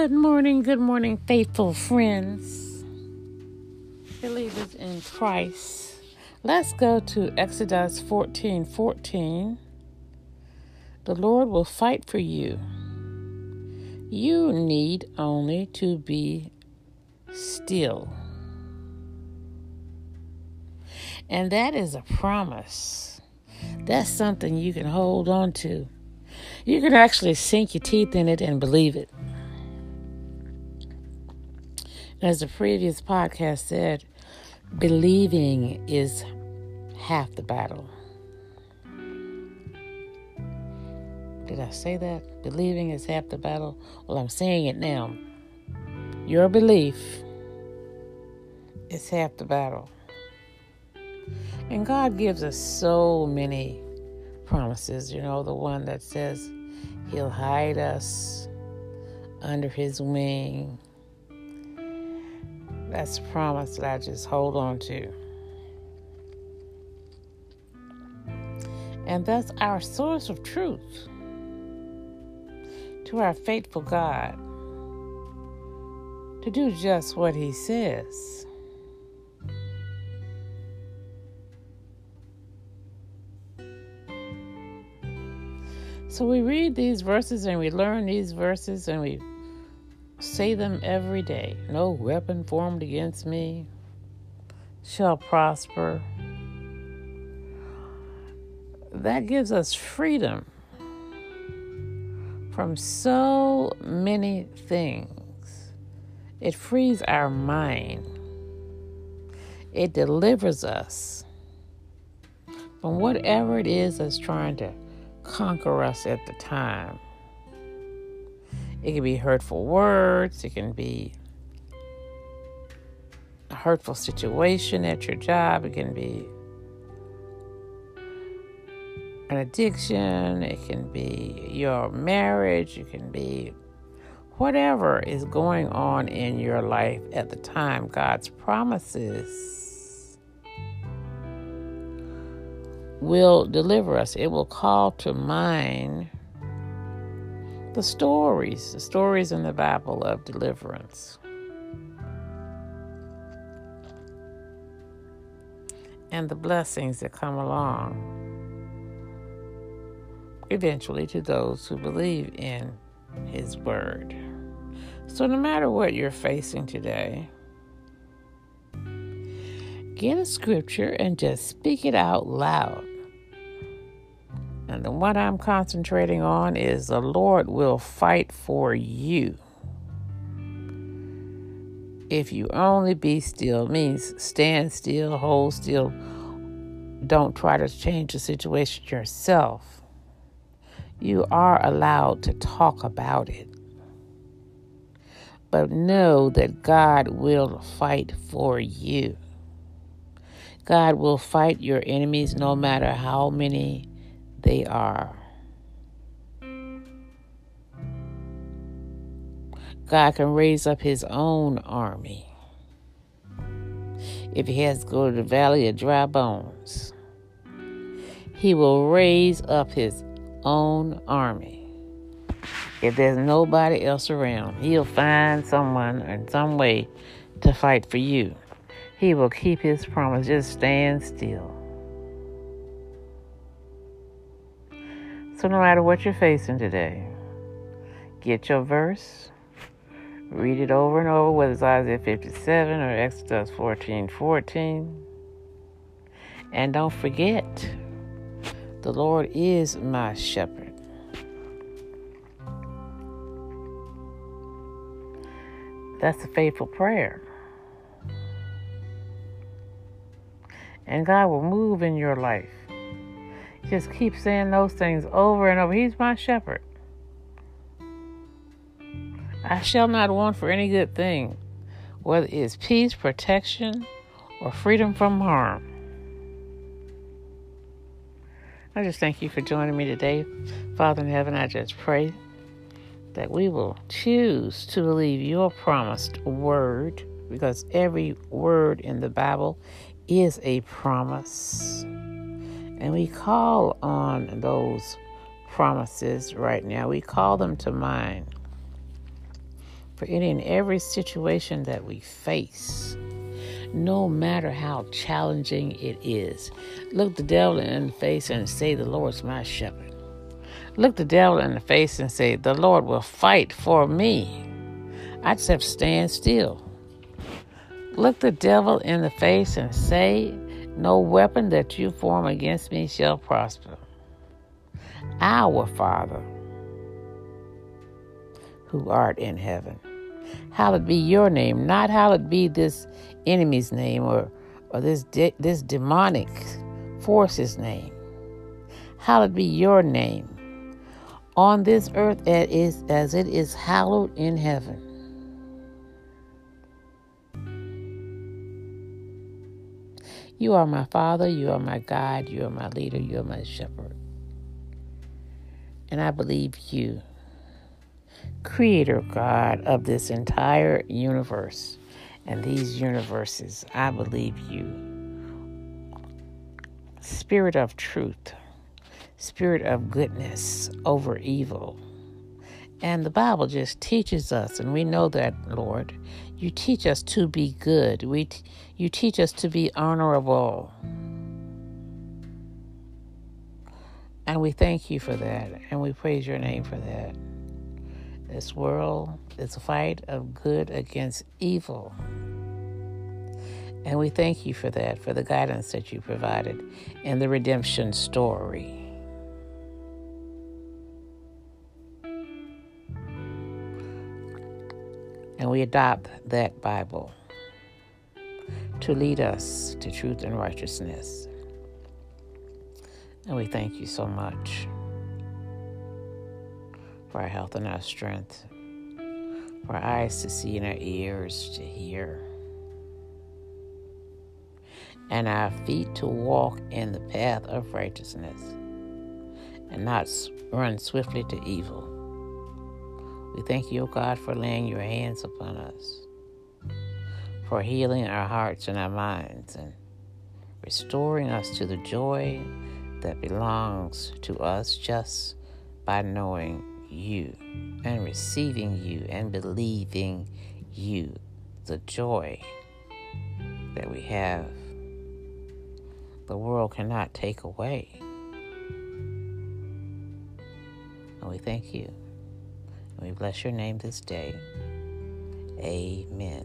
Good morning, good morning, faithful friends, believers in Christ. Let's go to Exodus 14 14. The Lord will fight for you. You need only to be still. And that is a promise. That's something you can hold on to. You can actually sink your teeth in it and believe it. As the previous podcast said, believing is half the battle. Did I say that? Believing is half the battle? Well, I'm saying it now. Your belief is half the battle. And God gives us so many promises. You know, the one that says He'll hide us under His wing that's a promise that I just hold on to. And that's our source of truth to our faithful God to do just what He says. So we read these verses and we learn these verses and we Say them every day. No weapon formed against me shall prosper. That gives us freedom from so many things. It frees our mind. It delivers us from whatever it is that's trying to conquer us at the time. It can be hurtful words, it can be a hurtful situation at your job, it can be an addiction, it can be your marriage, it can be whatever is going on in your life at the time. God's promises will deliver us, it will call to mind the stories, the stories in the Bible of deliverance. And the blessings that come along eventually to those who believe in His Word. So, no matter what you're facing today, get a scripture and just speak it out loud. And one I'm concentrating on is the Lord will fight for you. If you only be still means stand still, hold still. Don't try to change the situation yourself. You are allowed to talk about it. But know that God will fight for you. God will fight your enemies no matter how many they are. God can raise up his own army. If he has to go to the valley of dry bones, he will raise up his own army. If there's nobody else around, he'll find someone in some way to fight for you. He will keep his promise. Just stand still. So, no matter what you're facing today, get your verse, read it over and over, whether it's Isaiah 57 or Exodus 14 14. And don't forget, the Lord is my shepherd. That's a faithful prayer. And God will move in your life. Just keep saying those things over and over. He's my shepherd. I shall not want for any good thing, whether it's peace, protection, or freedom from harm. I just thank you for joining me today. Father in heaven, I just pray that we will choose to believe your promised word because every word in the Bible is a promise. And we call on those promises right now. We call them to mind. for any and every situation that we face, no matter how challenging it is. Look the devil in the face and say, The Lord's my shepherd. Look the devil in the face and say, The Lord will fight for me. I just have to stand still. Look the devil in the face and say, No weapon that you form against me shall prosper. Our Father, who art in heaven, hallowed be your name, not hallowed be this enemy's name or, or this, de- this demonic force's name. Hallowed be your name on this earth as, as it is hallowed in heaven. You are my Father, you are my God, you are my leader, you are my shepherd. And I believe you, Creator God of this entire universe and these universes, I believe you. Spirit of truth, Spirit of goodness over evil. And the Bible just teaches us, and we know that, Lord, you teach us to be good. We t- you teach us to be honorable. And we thank you for that, and we praise your name for that. This world is a fight of good against evil. And we thank you for that, for the guidance that you provided in the redemption story. And we adopt that Bible to lead us to truth and righteousness. And we thank you so much for our health and our strength, for our eyes to see and our ears to hear, and our feet to walk in the path of righteousness and not run swiftly to evil. We thank you, O God, for laying your hands upon us, for healing our hearts and our minds, and restoring us to the joy that belongs to us just by knowing you and receiving you and believing you. The joy that we have, the world cannot take away. And we thank you. We bless your name this day. Amen.